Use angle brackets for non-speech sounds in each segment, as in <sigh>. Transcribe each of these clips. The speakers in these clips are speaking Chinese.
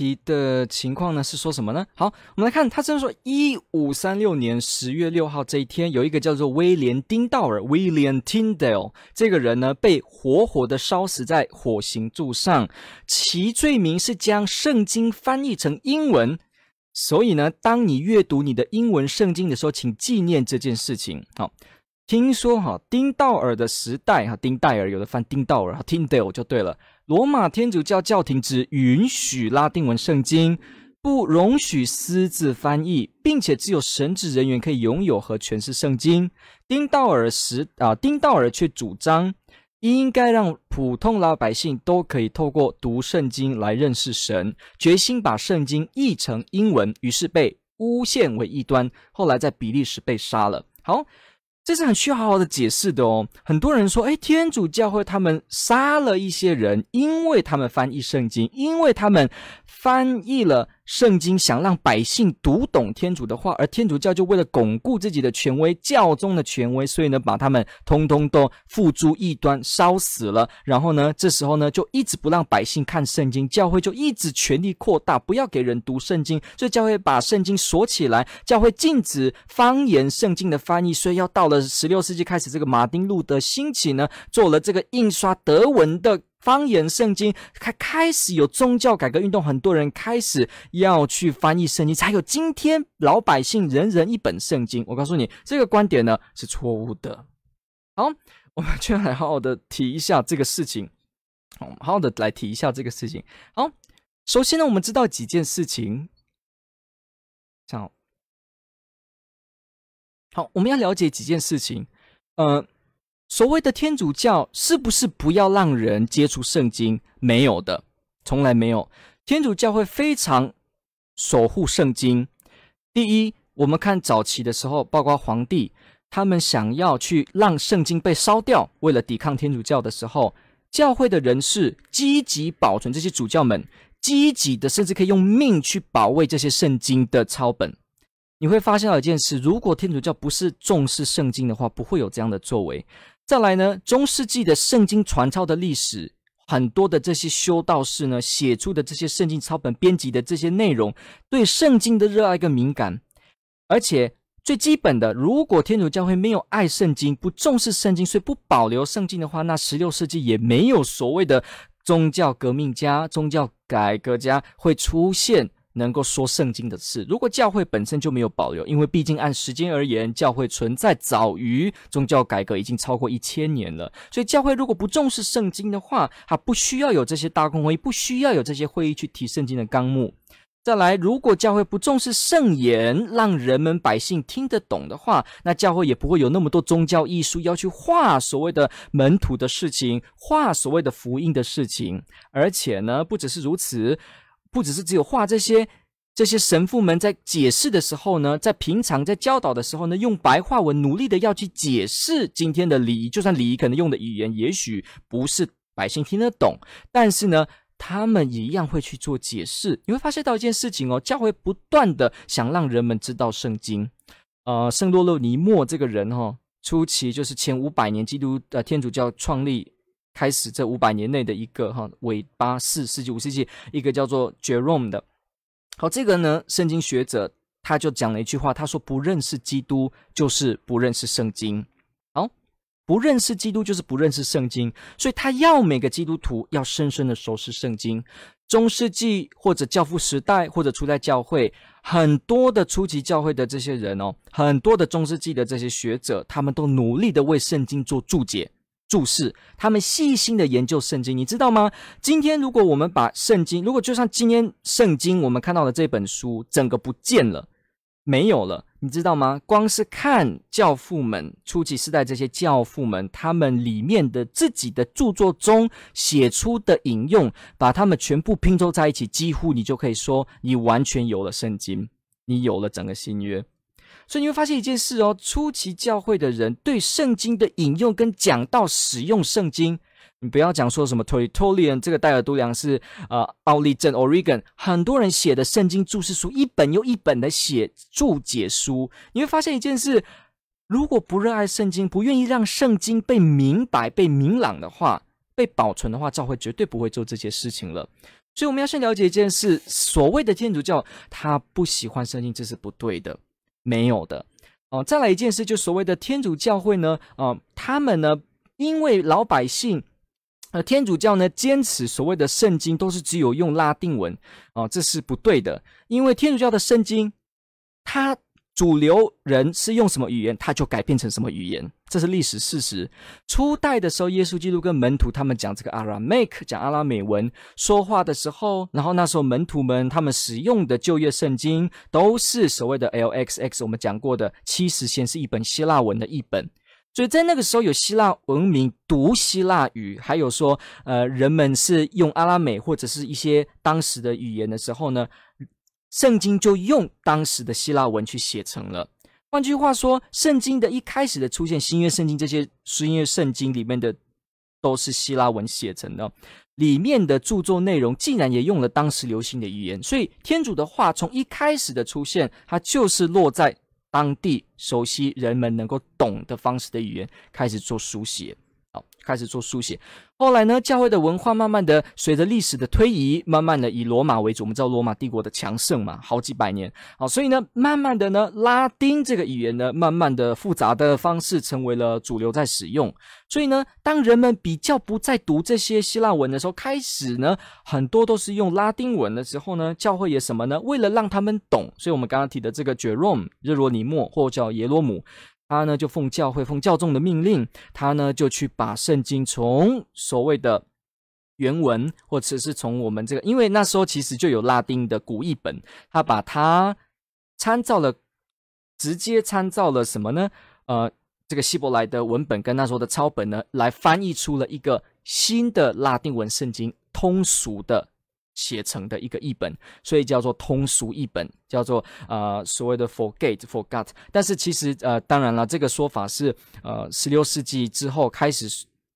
题的情况呢是说什么呢？好，我们来看，他这样说：一五三六年十月六号这一天，有一个叫做威廉丁道尔 （William Tyndale） 这个人呢，被活活的烧死在火刑柱上，其罪名是将圣经翻译成英文。所以呢，当你阅读你的英文圣经的时候，请纪念这件事情。好，听说哈，丁道尔的时代哈，丁戴尔有的翻丁道尔哈，Tyndale 就对了。罗马天主教教廷只允许拉丁文圣经，不容许私自翻译，并且只有神职人员可以拥有和诠释圣经。丁道尔时啊，丁道尔却主张应该让普通老百姓都可以透过读圣经来认识神，决心把圣经译成英文，于是被诬陷为异端，后来在比利时被杀了。好。这是很需要好好的解释的哦。很多人说，哎，天主教会他们杀了一些人，因为他们翻译圣经，因为他们翻译了。圣经想让百姓读懂天主的话，而天主教就为了巩固自己的权威，教宗的权威，所以呢，把他们通通都付诸异端，烧死了。然后呢，这时候呢，就一直不让百姓看圣经，教会就一直权力扩大，不要给人读圣经，所以教会把圣经锁起来，教会禁止方言圣经的翻译。所以要到了十六世纪开始，这个马丁路德兴起呢，做了这个印刷德文的。方言圣经开开始有宗教改革运动，很多人开始要去翻译圣经，才有今天老百姓人人一本圣经。我告诉你，这个观点呢是错误的。好，我们就来好好的提一下这个事情。好，好的来提一下这个事情。好，首先呢，我们知道几件事情。好，好，我们要了解几件事情。呃。所谓的天主教是不是不要让人接触圣经？没有的，从来没有。天主教会非常守护圣经。第一，我们看早期的时候，包括皇帝，他们想要去让圣经被烧掉，为了抵抗天主教的时候，教会的人士积极保存这些主教们，积极的甚至可以用命去保卫这些圣经的抄本。你会发现到一件事：如果天主教不是重视圣经的话，不会有这样的作为。再来呢，中世纪的圣经传抄的历史，很多的这些修道士呢写出的这些圣经抄本编辑的这些内容，对圣经的热爱跟敏感，而且最基本的，如果天主教会没有爱圣经，不重视圣经，所以不保留圣经的话，那十六世纪也没有所谓的宗教革命家、宗教改革家会出现。能够说圣经的事，如果教会本身就没有保留，因为毕竟按时间而言，教会存在早于宗教改革已经超过一千年了。所以教会如果不重视圣经的话，它不需要有这些大公会议，不需要有这些会议去提圣经的纲目。再来，如果教会不重视圣言，让人们百姓听得懂的话，那教会也不会有那么多宗教艺术要去画所谓的门徒的事情，画所谓的福音的事情。而且呢，不只是如此。不只是只有画这些，这些神父们在解释的时候呢，在平常在教导的时候呢，用白话文努力的要去解释今天的礼仪，就算礼仪可能用的语言也许不是百姓听得懂，但是呢，他们也一样会去做解释。你会发现到一件事情哦，教会不断的想让人们知道圣经。呃，圣洛洛尼莫这个人哈、哦，初期就是前五百年基督呃天主教创立。开始这五百年内的一个哈尾巴四世纪五世纪一个叫做 Jerome 的，好，这个呢圣经学者他就讲了一句话，他说不认识基督就是不认识圣经，好，不认识基督就是不认识圣经，所以他要每个基督徒要深深的熟识圣经。中世纪或者教父时代或者初代教会很多的初级教会的这些人哦，很多的中世纪的这些学者，他们都努力的为圣经做注解。注释，他们细心的研究圣经，你知道吗？今天如果我们把圣经，如果就像今天圣经我们看到的这本书整个不见了，没有了，你知道吗？光是看教父们初期世代这些教父们，他们里面的自己的著作中写出的引用，把他们全部拼凑在一起，几乎你就可以说，你完全有了圣经，你有了整个新约。所以你会发现一件事哦，初期教会的人对圣经的引用跟讲道使用圣经。你不要讲说什么 Tertullian 这个戴尔都良是呃奥利镇 Oregon，很多人写的圣经注释书，一本又一本的写注解书，你会发现一件事：如果不热爱圣经，不愿意让圣经被明白、被明朗的话，被保存的话，教会绝对不会做这些事情了。所以我们要先了解一件事：所谓的天主教，他不喜欢圣经，这是不对的，没有的。哦、再来一件事，就所谓的天主教会呢，啊、他们呢，因为老百姓。呃天主教呢，坚持所谓的圣经都是只有用拉丁文哦，这是不对的。因为天主教的圣经，它主流人是用什么语言，它就改变成什么语言，这是历史事实。初代的时候，耶稣基督跟门徒他们讲这个阿拉美克，讲阿拉美文说话的时候，然后那时候门徒们他们使用的旧约圣经都是所谓的 LXX，我们讲过的七十先是一本希腊文的译本。所以在那个时候，有希腊文明读希腊语，还有说，呃，人们是用阿拉美或者是一些当时的语言的时候呢，圣经就用当时的希腊文去写成了。换句话说，圣经的一开始的出现，新约圣经这些新约圣经里面的都是希腊文写成的，里面的著作内容竟然也用了当时流行的语言。所以天主的话从一开始的出现，它就是落在。当地熟悉人们能够懂的方式的语言，开始做书写，开始做书写。后来呢，教会的文化慢慢的随着历史的推移，慢慢的以罗马为主。我们知道罗马帝国的强盛嘛，好几百年，好，所以呢，慢慢的呢，拉丁这个语言呢，慢慢的复杂的方式成为了主流在使用。所以呢，当人们比较不再读这些希腊文的时候，开始呢，很多都是用拉丁文的时候呢，教会也什么呢？为了让他们懂，所以我们刚刚提的这个 Jerome 日罗尼莫，或叫耶罗姆。他呢就奉教会、奉教众的命令，他呢就去把圣经从所谓的原文，或者是从我们这个，因为那时候其实就有拉丁的古译本，他把它参照了，直接参照了什么呢？呃，这个希伯来的文本跟那时候的抄本呢，来翻译出了一个新的拉丁文圣经，通俗的。写成的一个译本，所以叫做通俗译本，叫做呃所谓的 forget，forgot。但是其实呃当然了，这个说法是呃十六世纪之后开始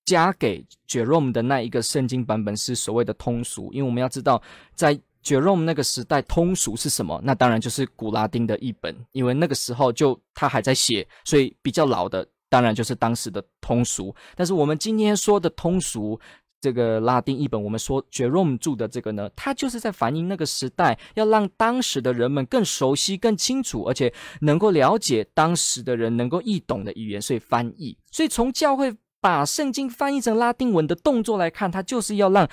加给 Jerome 的那一个圣经版本是所谓的通俗，因为我们要知道在 Jerome 那个时代通俗是什么，那当然就是古拉丁的译本，因为那个时候就他还在写，所以比较老的当然就是当时的通俗。但是我们今天说的通俗。这个拉丁译本，我们说 Jerome 着的这个呢，它就是在反映那个时代，要让当时的人们更熟悉、更清楚，而且能够了解当时的人能够易懂的语言，所以翻译。所以从教会把圣经翻译成拉丁文的动作来看，它就是要让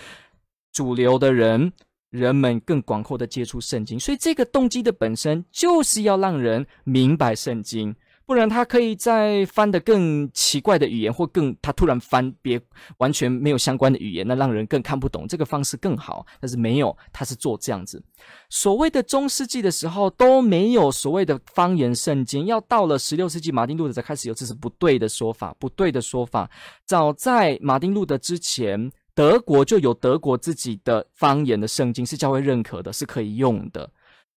主流的人、人们更广阔的接触圣经。所以这个动机的本身就是要让人明白圣经。不然他可以再翻的更奇怪的语言，或更他突然翻别完全没有相关的语言，那让人更看不懂。这个方式更好，但是没有，他是做这样子。所谓的中世纪的时候都没有所谓的方言圣经，要到了十六世纪马丁路德才开始有，这是不对的说法，不对的说法。早在马丁路德之前，德国就有德国自己的方言的圣经，是教会认可的，是可以用的。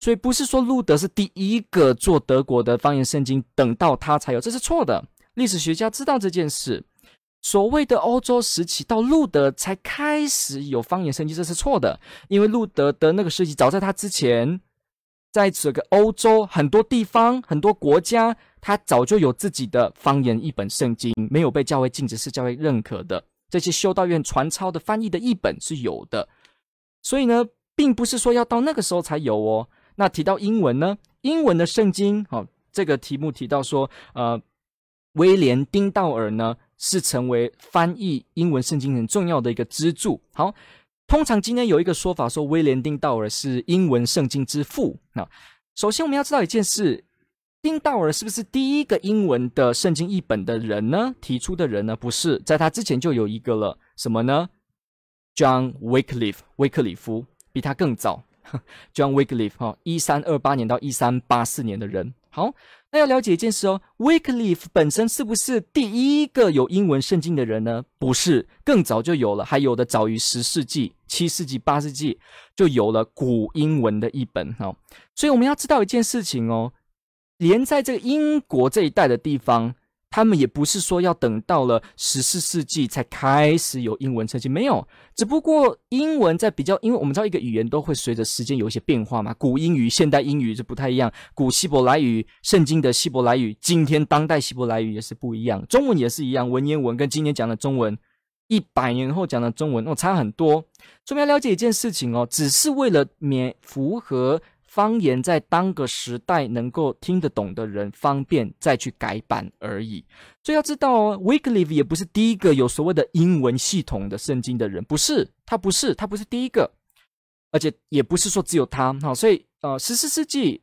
所以不是说路德是第一个做德国的方言圣经，等到他才有，这是错的。历史学家知道这件事。所谓的欧洲时期到路德才开始有方言圣经，这是错的。因为路德的那个时期早在他之前，在这个欧洲很多地方、很多国家，他早就有自己的方言一本圣经，没有被教会禁止，是教会认可的。这些修道院传抄的翻译的译本是有的。所以呢，并不是说要到那个时候才有哦。那提到英文呢？英文的圣经，好、哦，这个题目提到说，呃，威廉丁道尔呢是成为翻译英文圣经很重要的一个支柱。好，通常今天有一个说法说威廉丁道尔是英文圣经之父。那首先我们要知道一件事，丁道尔是不是第一个英文的圣经译本的人呢？提出的人呢？不是，在他之前就有一个了，什么呢？John Wycliffe，威克里夫，比他更早。<laughs> John Wycliffe 哈，一三二八年到一三八四年的人。好，那要了解一件事哦，Wycliffe 本身是不是第一个有英文圣经的人呢？不是，更早就有了，还有的早于十世纪、七世纪、八世纪就有了古英文的译本哦。所以我们要知道一件事情哦，连在这个英国这一带的地方。他们也不是说要等到了十四世纪才开始有英文圣经，没有。只不过英文在比较，因为我们知道一个语言都会随着时间有一些变化嘛。古英语、现代英语是不太一样，古希伯来语、圣经的希伯来语，今天当代希伯来语也是不一样。中文也是一样，文言文跟今天讲的中文，一百年后讲的中文哦，差很多。所以我们要了解一件事情哦，只是为了免符合。方言在当个时代能够听得懂的人方便再去改版而已，所以要知道哦，Wycliffe 也不是第一个有所谓的英文系统的圣经的人，不是，他不是，他不是第一个，而且也不是说只有他，好，所以呃，十四世纪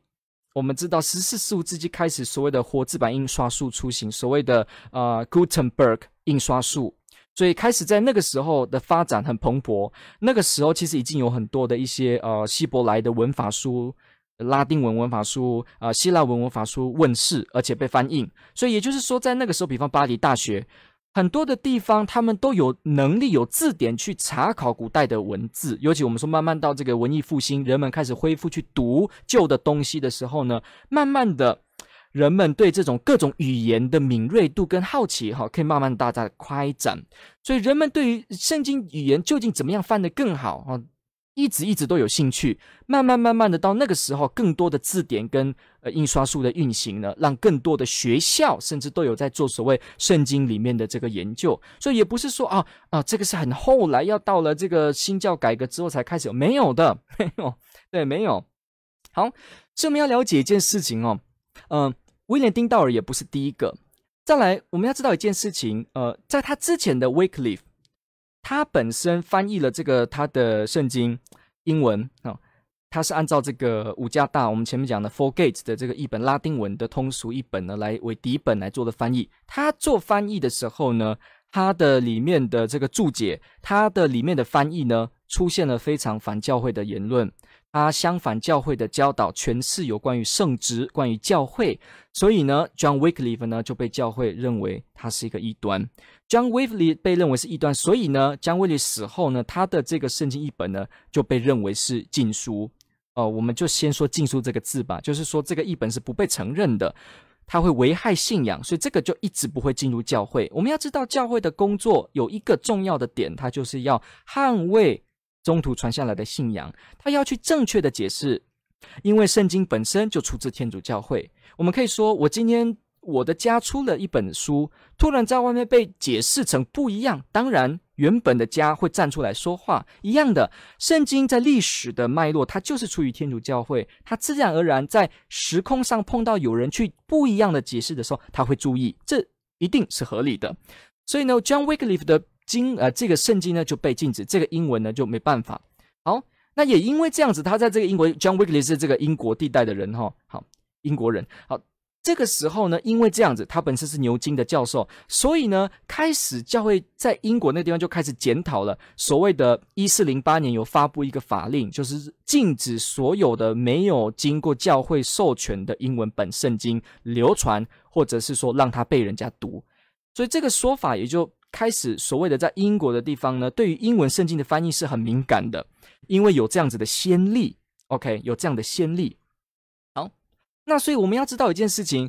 我们知道十四、十五世纪开始所谓的活字版印刷术出行，所谓的呃 Gutenberg 印刷术。所以开始在那个时候的发展很蓬勃。那个时候其实已经有很多的一些呃希伯来的文法书、拉丁文文法书、呃希腊文文法书问世，而且被翻印。所以也就是说，在那个时候，比方巴黎大学很多的地方，他们都有能力有字典去查考古代的文字。尤其我们说，慢慢到这个文艺复兴，人们开始恢复去读旧的东西的时候呢，慢慢的。人们对这种各种语言的敏锐度跟好奇，哈，可以慢慢大大的开展。所以人们对于圣经语言究竟怎么样翻得更好，哈，一直一直都有兴趣。慢慢慢慢的到那个时候，更多的字典跟呃印刷术的运行呢，让更多的学校甚至都有在做所谓圣经里面的这个研究。所以也不是说啊啊，这个是很后来要到了这个新教改革之后才开始，没有的，没有，对，没有。好，所以我们要了解一件事情哦，嗯、威廉丁道尔也不是第一个。再来，我们要知道一件事情，呃，在他之前的 Wycliffe，他本身翻译了这个他的圣经英文啊、他是按照这个五加大我们前面讲的 Four Gates 的这个译本拉丁文的通俗译本呢，来为底本来做的翻译。他做翻译的时候呢，他的里面的这个注解，他的里面的翻译呢，出现了非常反教会的言论。他相反教会的教导，全是有关于圣职、关于教会，所以呢，John Wycliffe 呢就被教会认为他是一个异端。John Wycliffe 被认为是异端，所以呢，John Wycliffe 死后呢，他的这个圣经译本呢就被认为是禁书。呃，我们就先说禁书这个字吧，就是说这个译本是不被承认的，它会危害信仰，所以这个就一直不会进入教会。我们要知道教会的工作有一个重要的点，它就是要捍卫。中途传下来的信仰，他要去正确的解释，因为圣经本身就出自天主教会。我们可以说，我今天我的家出了一本书，突然在外面被解释成不一样，当然原本的家会站出来说话。一样的，圣经在历史的脉络，它就是出于天主教会，它自然而然在时空上碰到有人去不一样的解释的时候，他会注意，这一定是合理的。所以呢，John Wycliffe 的。经呃，这个圣经呢就被禁止，这个英文呢就没办法。好，那也因为这样子，他在这个英国，John Wycliffe 是这个英国地带的人哈、哦。好，英国人。好，这个时候呢，因为这样子，他本身是牛津的教授，所以呢，开始教会在英国那个地方就开始检讨了。所谓的一四零八年有发布一个法令，就是禁止所有的没有经过教会授权的英文本圣经流传，或者是说让它被人家读。所以这个说法也就。开始所谓的在英国的地方呢，对于英文圣经的翻译是很敏感的，因为有这样子的先例。OK，有这样的先例。好，那所以我们要知道一件事情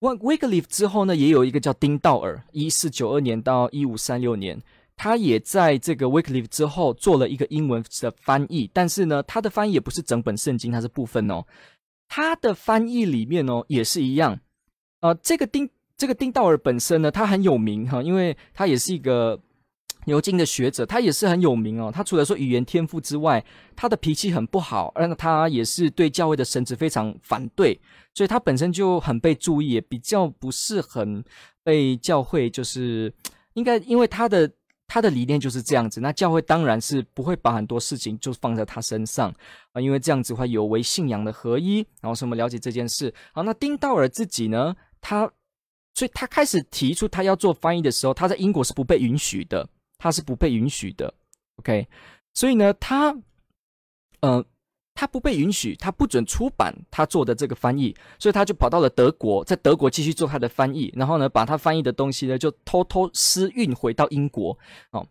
，Wycliffe 之后呢，也有一个叫丁道尔，一四九二年到一五三六年，他也在这个 Wycliffe 之后做了一个英文的翻译，但是呢，他的翻译也不是整本圣经，它是部分哦。他的翻译里面哦，也是一样，呃，这个丁。这个丁道尔本身呢，他很有名哈，因为他也是一个牛津的学者，他也是很有名哦。他除了说语言天赋之外，他的脾气很不好，而他也是对教会的神职非常反对，所以他本身就很被注意，也比较不是很被教会就是应该，因为他的他的理念就是这样子。那教会当然是不会把很多事情就放在他身上啊，因为这样子会有违信仰的合一。然后，什么了解这件事？好，那丁道尔自己呢，他。所以他开始提出他要做翻译的时候，他在英国是不被允许的，他是不被允许的。OK，所以呢，他，呃，他不被允许，他不准出版他做的这个翻译，所以他就跑到了德国，在德国继续做他的翻译，然后呢，把他翻译的东西呢，就偷偷私运回到英国，哦。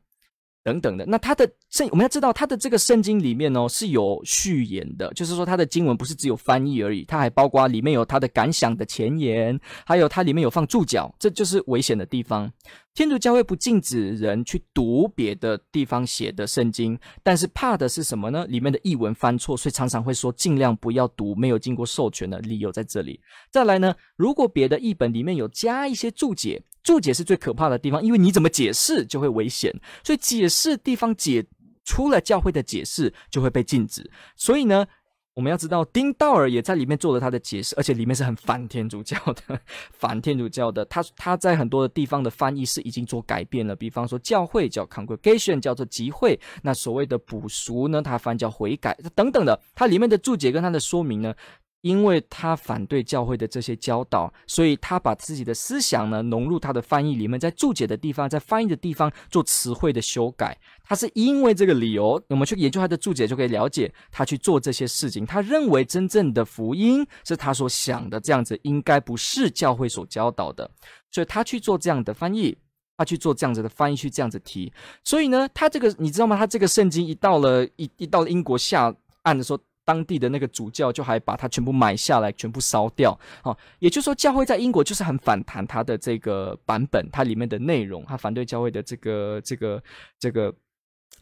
等等的，那他的圣我们要知道，他的这个圣经里面哦是有序言的，就是说他的经文不是只有翻译而已，它还包括里面有他的感想的前言，还有它里面有放注脚，这就是危险的地方。天主教会不禁止人去读别的地方写的圣经，但是怕的是什么呢？里面的译文翻错，所以常常会说尽量不要读没有经过授权的，理由在这里。再来呢，如果别的译本里面有加一些注解。注解是最可怕的地方，因为你怎么解释就会危险，所以解释地方解除了教会的解释就会被禁止。所以呢，我们要知道丁道尔也在里面做了他的解释，而且里面是很反天主教的，反天主教的。他他在很多的地方的翻译是已经做改变了，比方说教会叫 congregation，叫做集会，那所谓的补赎呢，他翻叫悔改等等的，它里面的注解跟它的说明呢。因为他反对教会的这些教导，所以他把自己的思想呢融入他的翻译里面，在注解的地方，在翻译的地方做词汇的修改。他是因为这个理由，我们去研究他的注解，就可以了解他去做这些事情。他认为真正的福音是他所想的这样子，应该不是教会所教导的，所以他去做这样的翻译，他去做这样子的翻译，去这样子提。所以呢，他这个你知道吗？他这个圣经一到了一一到了英国下岸的时候。当地的那个主教就还把它全部买下来，全部烧掉。哦，也就是说，教会在英国就是很反弹它的这个版本，它里面的内容，它反对教会的这个这个这个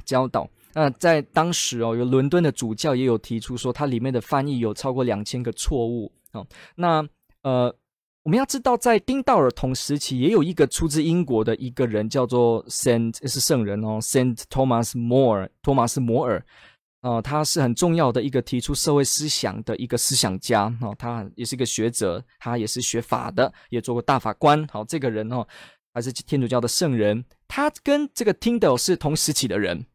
教导。那在当时哦，有伦敦的主教也有提出说，它里面的翻译有超过两千个错误。哦，那呃，我们要知道，在丁道尔同时期，也有一个出自英国的一个人叫做 Saint 是圣人哦，Saint Thomas More，托马斯摩尔。哦，他是很重要的一个提出社会思想的一个思想家哦，他也是一个学者，他也是学法的，也做过大法官。好，这个人哦，还是天主教的圣人。他跟这个 Tyndale 是同时期的人。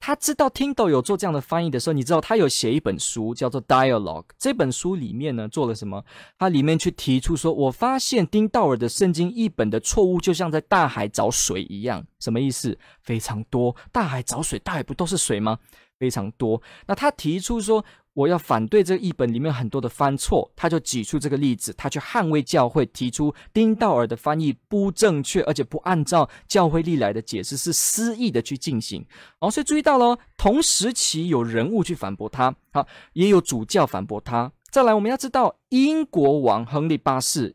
他知道丁道尔有做这样的翻译的时候，你知道他有写一本书叫做《Dialogue》。这本书里面呢，做了什么？他里面去提出说，我发现丁道尔的圣经译本的错误，就像在大海找水一样。什么意思？非常多。大海找水，大海不都是水吗？非常多。那他提出说，我要反对这个译本里面很多的翻错，他就举出这个例子，他去捍卫教会，提出丁道尔的翻译不正确，而且不按照教会历来的解释，是私意的去进行。哦，所以注意到了，同时期有人物去反驳他，好，也有主教反驳他。再来，我们要知道，英国王亨利八世，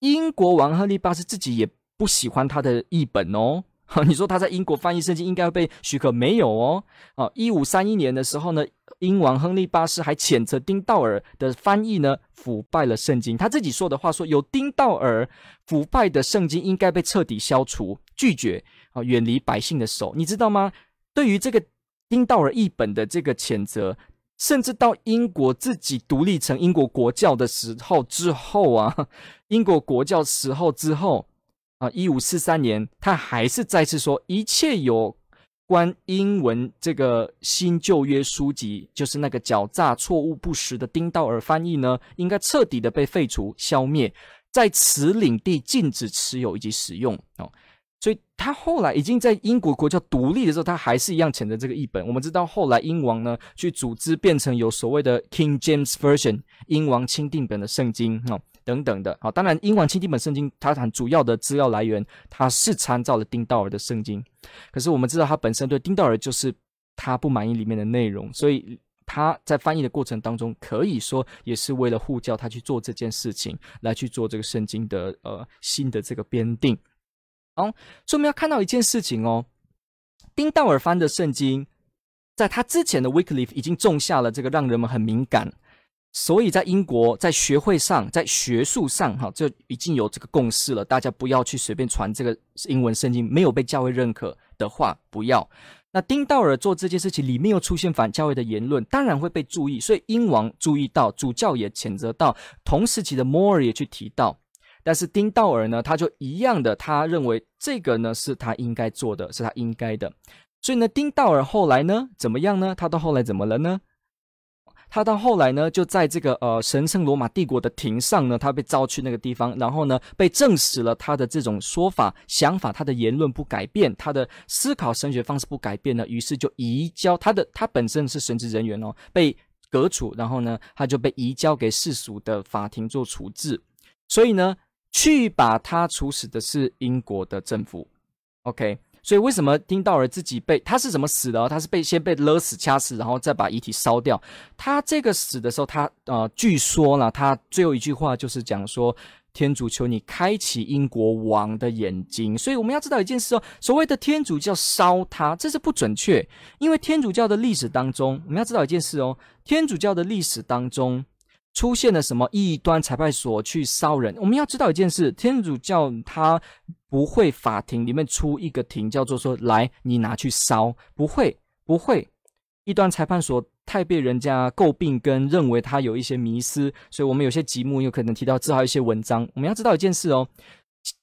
英国王亨利八世自己也不喜欢他的译本哦。<laughs> 你说他在英国翻译圣经应该会被许可？没有哦。啊，一五三一年的时候呢，英王亨利八世还谴责丁道尔的翻译呢腐败了圣经。他自己说的话说，有丁道尔腐败的圣经应该被彻底消除，拒绝啊，远离百姓的手。你知道吗？对于这个丁道尔译本的这个谴责，甚至到英国自己独立成英国国教的时候之后啊，英国国教时候之后。啊，一五四三年，他还是再次说，一切有关英文这个新旧约书籍，就是那个狡诈、错误不实的丁道尔翻译呢，应该彻底的被废除、消灭，在此领地禁止持有以及使用。哦，所以他后来已经在英国国教独立的时候，他还是一样谴责这个译本。我们知道后来英王呢，去组织变成有所谓的 King James Version，英王钦定本的圣经。哦。等等的，好，当然，英王钦定本圣经它很主要的资料来源，它是参照了丁道尔的圣经。可是我们知道，他本身对丁道尔就是他不满意里面的内容，所以他在翻译的过程当中，可以说也是为了护教他去做这件事情，来去做这个圣经的呃新的这个编订。好，所以我们要看到一件事情哦，丁道尔翻的圣经，在他之前的 Wycliffe 已经种下了这个让人们很敏感。所以在英国，在学会上，在学术上，哈，就已经有这个共识了。大家不要去随便传这个英文圣经，没有被教会认可的话，不要。那丁道尔做这件事情，里面又出现反教会的言论，当然会被注意。所以英王注意到，主教也谴责到，同时期的摩尔也去提到。但是丁道尔呢，他就一样的，他认为这个呢是他应该做的，是他应该的。所以呢，丁道尔后来呢，怎么样呢？他到后来怎么了呢？他到后来呢，就在这个呃神圣罗马帝国的庭上呢，他被召去那个地方，然后呢被证实了他的这种说法、想法，他的言论不改变，他的思考神学方式不改变呢，于是就移交他的他本身是神职人员哦，被革除，然后呢，他就被移交给世俗的法庭做处置。所以呢，去把他处死的是英国的政府。OK。所以为什么丁道尔自己被他是怎么死的？他是被先被勒死、掐死，然后再把遗体烧掉。他这个死的时候，他呃，据说呢，他最后一句话就是讲说：“天主求你开启英国王的眼睛。”所以我们要知道一件事哦，所谓的天主教烧他，这是不准确，因为天主教的历史当中，我们要知道一件事哦，天主教的历史当中。出现了什么异端裁判所去烧人？我们要知道一件事：天主教他不会法庭里面出一个庭，叫做说来你拿去烧，不会不会。异端裁判所太被人家诟病，跟认为他有一些迷思，所以我们有些节目有可能提到至少一些文章。我们要知道一件事哦，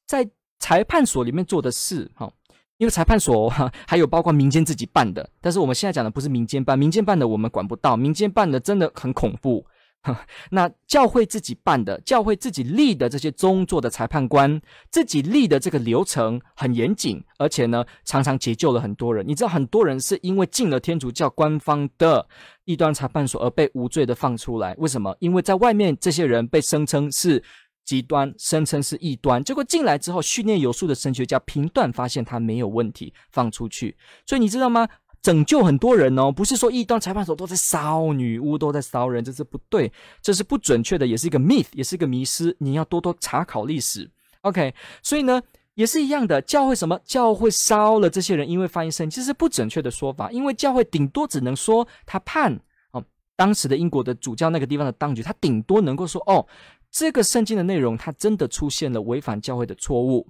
在裁判所里面做的事，哈，因为裁判所哈还有包括民间自己办的，但是我们现在讲的不是民间办，民间办的我们管不到，民间办的真的很恐怖。<laughs> 那教会自己办的，教会自己立的这些宗座的裁判官，自己立的这个流程很严谨，而且呢，常常解救了很多人。你知道，很多人是因为进了天主教官方的异端裁判所而被无罪的放出来。为什么？因为在外面这些人被声称是极端，声称是异端，结果进来之后，训练有素的神学家评断发现他没有问题，放出去。所以你知道吗？拯救很多人哦，不是说异端裁判所都在烧女巫，都在烧人，这是不对，这是不准确的，也是一个 myth，也是一个迷失。你要多多查考历史。OK，所以呢，也是一样的，教会什么？教会烧了这些人，因为翻译圣经，是不准确的说法，因为教会顶多只能说他判哦，当时的英国的主教那个地方的当局，他顶多能够说哦，这个圣经的内容，它真的出现了违反教会的错误，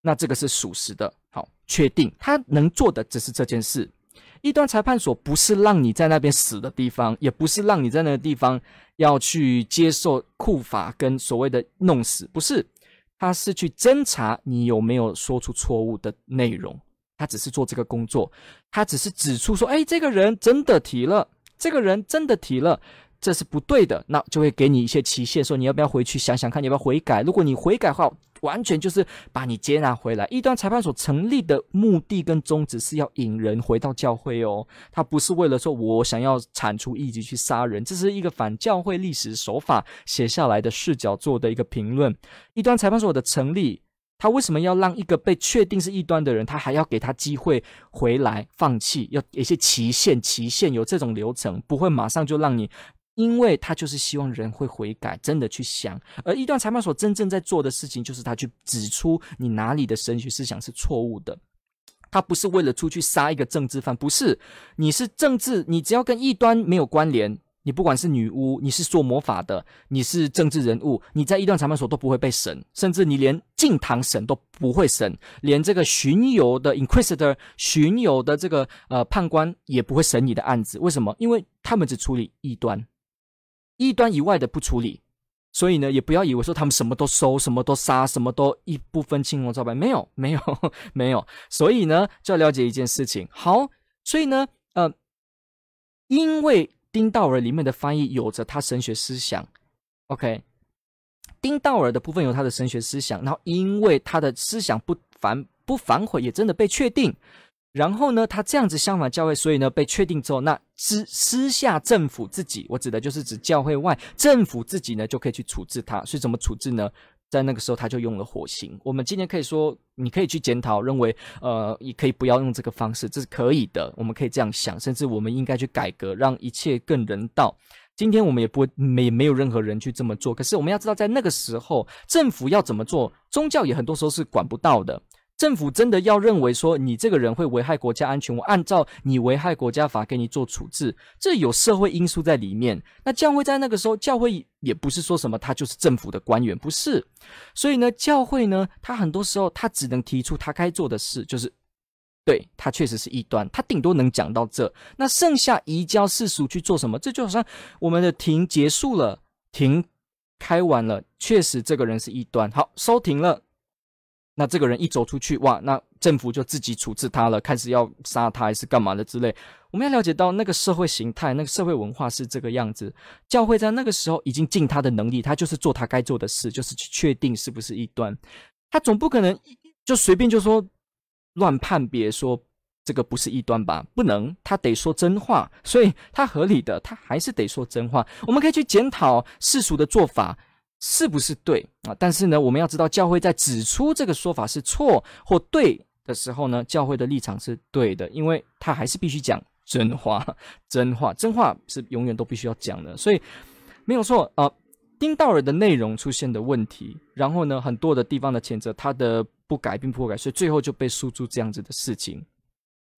那这个是属实的，好，确定他能做的只是这件事。一段裁判所不是让你在那边死的地方，也不是让你在那个地方要去接受酷法跟所谓的弄死，不是，他是去侦查你有没有说出错误的内容，他只是做这个工作，他只是指出说，哎，这个人真的提了，这个人真的提了。这是不对的，那就会给你一些期限，说你要不要回去想想看，你要不要悔改？如果你悔改的话，完全就是把你接纳回来。异端裁判所成立的目的跟宗旨是要引人回到教会哦，他不是为了说我想要铲除异己去杀人，这是一个反教会历史手法写下来的视角做的一个评论。异端裁判所的成立，他为什么要让一个被确定是异端的人，他还要给他机会回来放弃？要一些期限，期限有这种流程，不会马上就让你。因为他就是希望人会悔改，真的去想。而异端裁判所真正在做的事情，就是他去指出你哪里的神学思想是错误的。他不是为了出去杀一个政治犯，不是。你是政治，你只要跟异端没有关联，你不管是女巫，你是做魔法的，你是政治人物，你在异端裁判所都不会被审，甚至你连进堂审都不会审，连这个巡游的 Inquisitor 巡游的这个呃判官也不会审你的案子。为什么？因为他们只处理异端。异端以外的不处理，所以呢，也不要以为说他们什么都收，什么都杀，什么都一不分青红皂白，没有，<laughs> 没有，没有。所以呢，就要了解一件事情。好，所以呢，呃，因为丁道尔里面的翻译有着他神学思想，OK，丁道尔的部分有他的神学思想，然后因为他的思想不反不反悔，也真的被确定。然后呢，他这样子相反教会，所以呢被确定之后，那私私下政府自己，我指的就是指教会外政府自己呢就可以去处置他。所以怎么处置呢？在那个时候他就用了火刑。我们今天可以说，你可以去检讨，认为呃，也可以不要用这个方式，这是可以的。我们可以这样想，甚至我们应该去改革，让一切更人道。今天我们也不会没没有任何人去这么做。可是我们要知道，在那个时候政府要怎么做，宗教也很多时候是管不到的。政府真的要认为说你这个人会危害国家安全，我按照你危害国家法给你做处置，这有社会因素在里面。那教会在那个时候，教会也不是说什么他就是政府的官员，不是。所以呢，教会呢，他很多时候他只能提出他该做的事，就是对他确实是异端，他顶多能讲到这。那剩下移交世俗去做什么？这就好像我们的庭结束了，庭开完了，确实这个人是异端，好，收庭了。那这个人一走出去，哇，那政府就自己处置他了，开始要杀他还是干嘛的之类。我们要了解到那个社会形态、那个社会文化是这个样子。教会在那个时候已经尽他的能力，他就是做他该做的事，就是去确定是不是异端。他总不可能就随便就说乱判别说这个不是异端吧？不能，他得说真话，所以他合理的，他还是得说真话。我们可以去检讨世俗的做法是不是对啊？但是呢，我们要知道教会在指出这个说法是错或对的时候呢，教会的立场是对的，因为他还是必须讲真话，真话，真话是永远都必须要讲的，所以没有错啊。丁道尔的内容出现的问题，然后呢，很多的地方的谴责他的不改并不改，所以最后就被诉诸这样子的事情。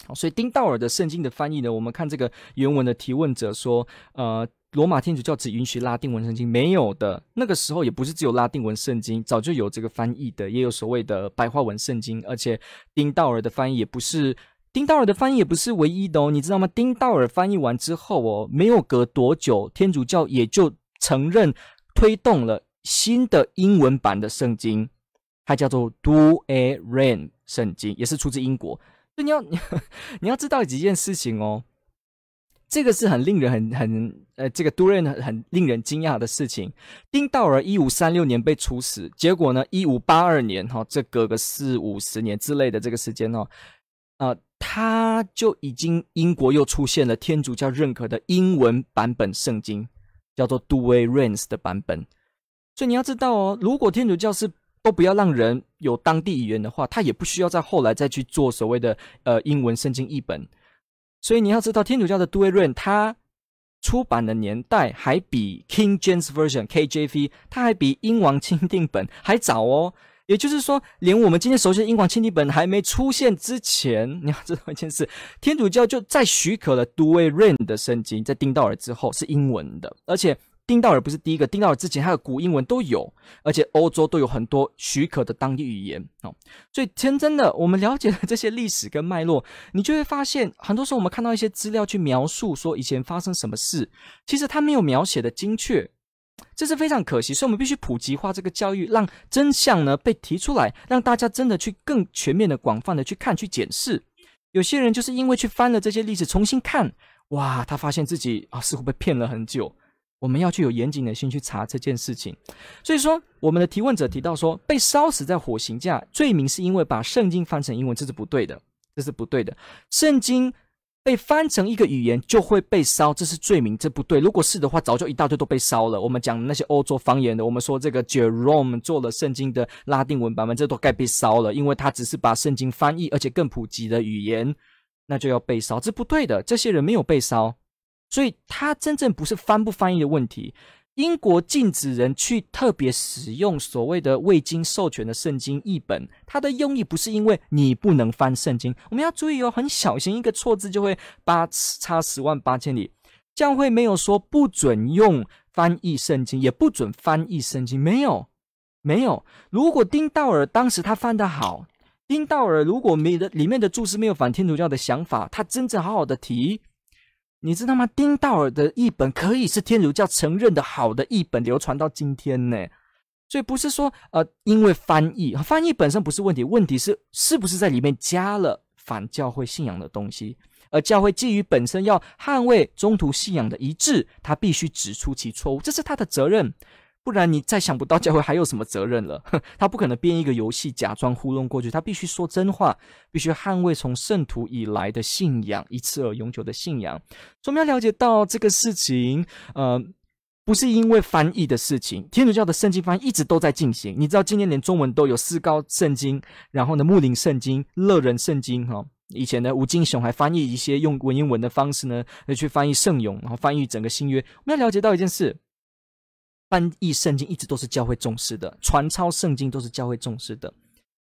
好，所以丁道尔的圣经的翻译呢，我们看这个原文的提问者说，呃，罗马天主教只允许拉丁文圣经，没有的。那个时候也不是只有拉丁文圣经，早就有这个翻译的，也有所谓的白话文圣经，而且丁道尔的翻译也不是丁道尔的翻译也不是唯一的哦，你知道吗？丁道尔翻译完之后哦，没有隔多久，天主教也就承认。推动了新的英文版的圣经，它叫做 Douay-Rheims 圣经，也是出自英国。所以你要你 <laughs> 你要知道几件事情哦，这个是很令人很很呃，这个 Duren 很，令人惊讶的事情。丁道尔一五三六年被处死，结果呢，一五八二年哈、哦，这隔个四五十年之类的这个时间哦，啊、他就已经英国又出现了天主教认可的英文版本圣经。叫做 Douay-Rheims 的版本，所以你要知道哦，如果天主教是都不要让人有当地语言的话，他也不需要在后来再去做所谓的呃英文圣经译本。所以你要知道，天主教的 d u e r e n 它出版的年代还比 King James Version KJV 它还比英王钦定本 <laughs> 还早哦。也就是说，连我们今天熟悉的英王钦定本还没出现之前，你要知道一件事：天主教就在许可了 d u e r e n 的圣经，在丁道尔之后是英文的，而且丁道尔不是第一个，丁道尔之前还有古英文都有，而且欧洲都有很多许可的当地语言哦。所以，天真的，我们了解了这些历史跟脉络，你就会发现，很多时候我们看到一些资料去描述说以前发生什么事，其实他没有描写的精确。这是非常可惜，所以我们必须普及化这个教育，让真相呢被提出来，让大家真的去更全面的、广泛的去看、去检视。有些人就是因为去翻了这些历史，重新看，哇，他发现自己啊似乎被骗了很久。我们要去有严谨的心去查这件事情。所以说，我们的提问者提到说，被烧死在火刑架，罪名是因为把圣经翻成英文，这是不对的，这是不对的。圣经。被翻成一个语言就会被烧，这是罪名，这不对。如果是的话，早就一大堆都被烧了。我们讲那些欧洲方言的，我们说这个 Jerome 做了圣经的拉丁文版本，这都该被烧了，因为他只是把圣经翻译，而且更普及的语言，那就要被烧，这不对的。这些人没有被烧，所以他真正不是翻不翻译的问题。英国禁止人去特别使用所谓的未经授权的圣经译本，它的用意不是因为你不能翻圣经。我们要注意哦，很小心一个错字就会八差十万八千里。教会没有说不准用翻译圣经，也不准翻译圣经，没有，没有。如果丁道尔当时他翻得好，丁道尔如果没的里面的注释没有反天主教的想法，他真正好好的提。你知道吗？丁道尔的译本可以是天主教承认的好的译本，流传到今天呢。所以不是说呃，因为翻译，翻译本身不是问题，问题是是不是在里面加了反教会信仰的东西。而教会基于本身要捍卫中途信仰的一致，他必须指出其错误，这是他的责任。不然你再想不到教会还有什么责任了。<laughs> 他不可能编一个游戏假装糊弄过去，他必须说真话，必须捍卫从圣徒以来的信仰，一次而永久的信仰。所以我们要了解到这个事情，呃，不是因为翻译的事情，天主教的圣经翻译一直都在进行。你知道今年连中文都有四高圣经，然后呢牧灵圣经、乐人圣经哈。以前呢吴金雄还翻译一些用文言文的方式呢去翻译圣咏，然后翻译整个新约。我们要了解到一件事。翻译圣经一直都是教会重视的，传抄圣经都是教会重视的。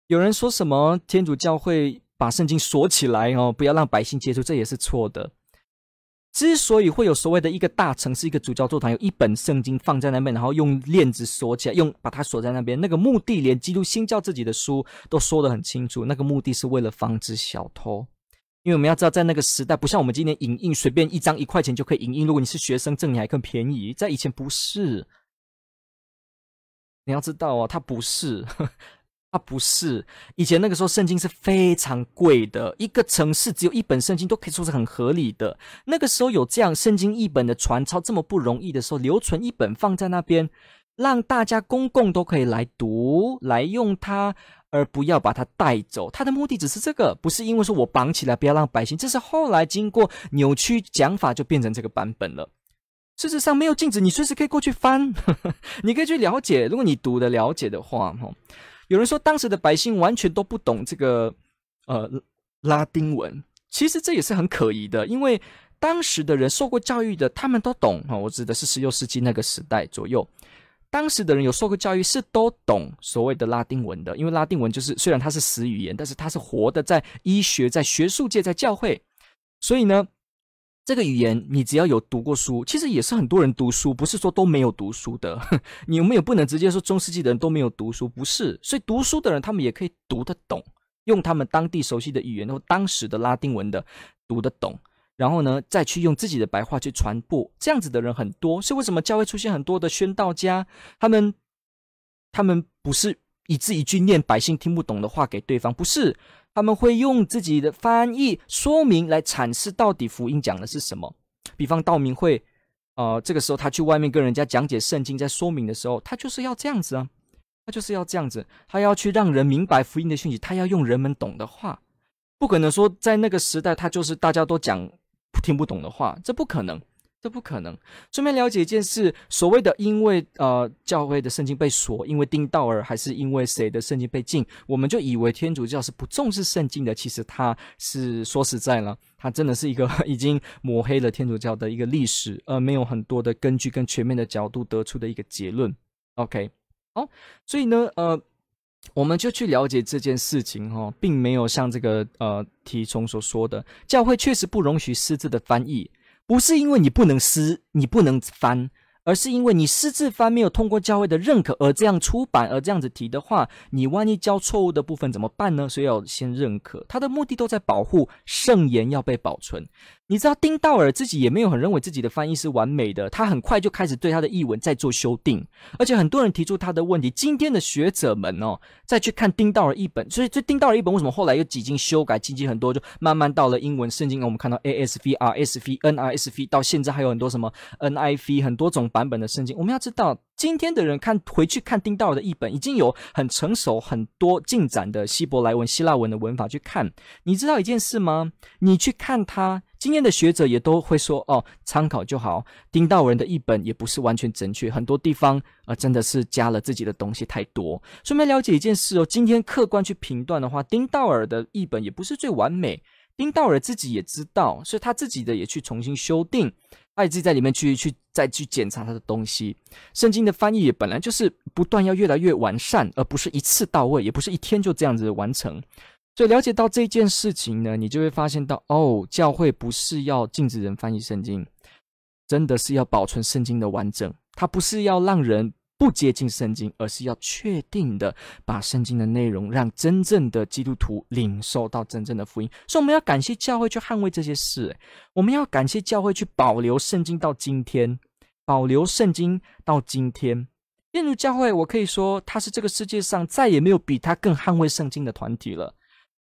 有人说什么天主教会把圣经锁起来哦，不要让百姓接触，这也是错的。之所以会有所谓的一个大城市、一个主教座堂，有一本圣经放在那边，然后用链子锁起来，用把它锁在那边，那个目的连基督新教自己的书都说得很清楚，那个目的是为了防止小偷。因为我们要知道，在那个时代，不像我们今天影印，随便一张一块钱就可以影印。如果你是学生证，你还更便宜。在以前不是。你要知道哦，它不是，它不是。以前那个时候，圣经是非常贵的，一个城市只有一本圣经都可以说是很合理的。那个时候有这样圣经一本的传抄这么不容易的时候，留存一本放在那边，让大家公共都可以来读、来用它，而不要把它带走。它的目的只是这个，不是因为说我绑起来不要让百姓。这是后来经过扭曲讲法，就变成这个版本了。事实上没有禁止，你随时可以过去翻，<laughs> 你可以去了解。如果你读的了解的话，哈，有人说当时的百姓完全都不懂这个呃拉丁文，其实这也是很可疑的，因为当时的人受过教育的，他们都懂。哈，我指的是十六世纪那个时代左右。当时的人有受过教育，是都懂所谓的拉丁文的，因为拉丁文就是虽然它是死语言，但是它是活的，在医学、在学术界、在教会，所以呢，这个语言你只要有读过书，其实也是很多人读书，不是说都没有读书的。<laughs> 你有没有不能直接说中世纪的人都没有读书？不是，所以读书的人他们也可以读得懂，用他们当地熟悉的语言，然后当时的拉丁文的读得懂。然后呢，再去用自己的白话去传播，这样子的人很多。是为什么教会出现很多的宣道家？他们，他们不是一字一句念百姓听不懂的话给对方，不是，他们会用自己的翻译说明来阐释到底福音讲的是什么。比方道明会，呃，这个时候他去外面跟人家讲解圣经，在说明的时候，他就是要这样子啊，他就是要这样子，他要去让人明白福音的讯息，他要用人们懂的话，不可能说在那个时代他就是大家都讲。听不懂的话，这不可能，这不可能。顺便了解一件事，所谓的因为呃教会的圣经被锁，因为丁道尔还是因为谁的圣经被禁，我们就以为天主教是不重视圣经的。其实他是说实在了，他真的是一个 <laughs> 已经抹黑了天主教的一个历史，而没有很多的根据跟全面的角度得出的一个结论。OK，好，所以呢，呃。我们就去了解这件事情哈，并没有像这个呃题中所说的，教会确实不容许私自的翻译，不是因为你不能私，你不能翻。而是因为你私自翻没有通过教会的认可而这样出版，而这样子提的话，你万一教错误的部分怎么办呢？所以要先认可，它的目的都在保护圣言要被保存。你知道丁道尔自己也没有很认为自己的翻译是完美的，他很快就开始对他的译文在做修订，而且很多人提出他的问题。今天的学者们哦，再去看丁道尔译本，所以这丁道尔译本为什么后来又几经修改，进行很多，就慢慢到了英文圣经，我们看到 ASV、RSV、NRSV，到现在还有很多什么 NIV，很多种。版本的圣经，我们要知道，今天的人看回去看丁道尔的译本，已经有很成熟、很多进展的希伯来文、希腊文的文法去看。你知道一件事吗？你去看他，今天的学者也都会说，哦，参考就好。丁道尔的译本也不是完全正确，很多地方啊、真的是加了自己的东西太多。顺便了解一件事哦，今天客观去评断的话，丁道尔的译本也不是最完美。丁道尔自己也知道，所以他自己的也去重新修订。他也自己在里面去去再去检查他的东西。圣经的翻译也本来就是不断要越来越完善，而不是一次到位，也不是一天就这样子完成。所以了解到这件事情呢，你就会发现到哦，教会不是要禁止人翻译圣经，真的是要保存圣经的完整。它不是要让人。不接近圣经，而是要确定的把圣经的内容让真正的基督徒领受到真正的福音。所以我们要感谢教会去捍卫这些事，我们要感谢教会去保留圣经到今天，保留圣经到今天。天主教会，我可以说，它是这个世界上再也没有比它更捍卫圣经的团体了。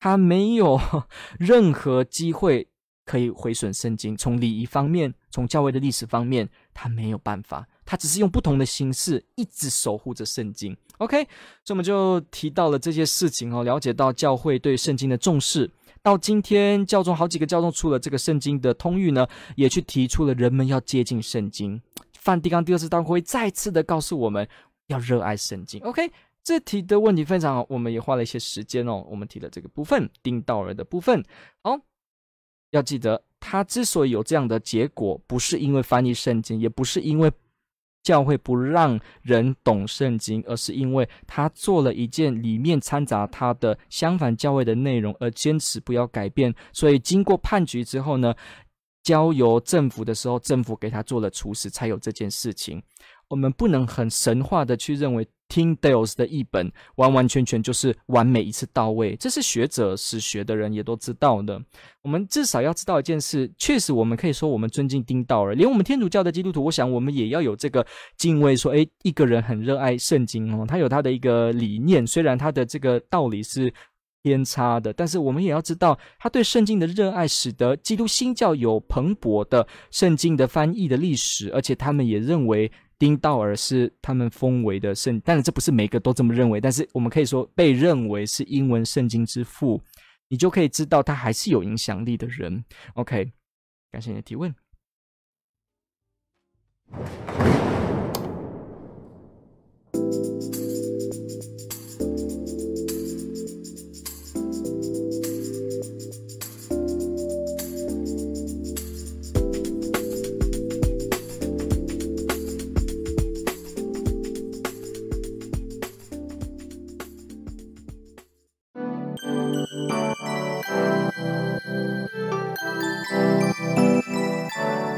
他没有 <laughs> 任何机会可以毁损圣经，从礼仪方面，从教会的历史方面，他没有办法。他只是用不同的形式一直守护着圣经，OK，所以我们就提到了这些事情哦，了解到教会对圣经的重视。到今天，教宗好几个教宗出了这个圣经的通谕呢，也去提出了人们要接近圣经。梵蒂冈第二次大会再次的告诉我们要热爱圣经，OK，这题的问题非常好，我们也花了一些时间哦，我们提了这个部分，丁道尔的部分，好，要记得他之所以有这样的结果，不是因为翻译圣经，也不是因为。教会不让人懂圣经，而是因为他做了一件里面掺杂他的相反教会的内容，而坚持不要改变。所以经过判决之后呢，交由政府的时候，政府给他做了处死，才有这件事情。我们不能很神话的去认为。听 Dales 的译本完完全全就是完美一次到位，这是学者史学的人也都知道的。我们至少要知道一件事，确实我们可以说我们尊敬丁道尔，连我们天主教的基督徒，我想我们也要有这个敬畏，说，诶，一个人很热爱圣经哦，他有他的一个理念，虽然他的这个道理是偏差的，但是我们也要知道他对圣经的热爱，使得基督新教有蓬勃的圣经的翻译的历史，而且他们也认为。丁道尔是他们封为的圣，但是这不是每个都这么认为，但是我们可以说被认为是英文圣经之父，你就可以知道他还是有影响力的人。OK，感谢你的提问。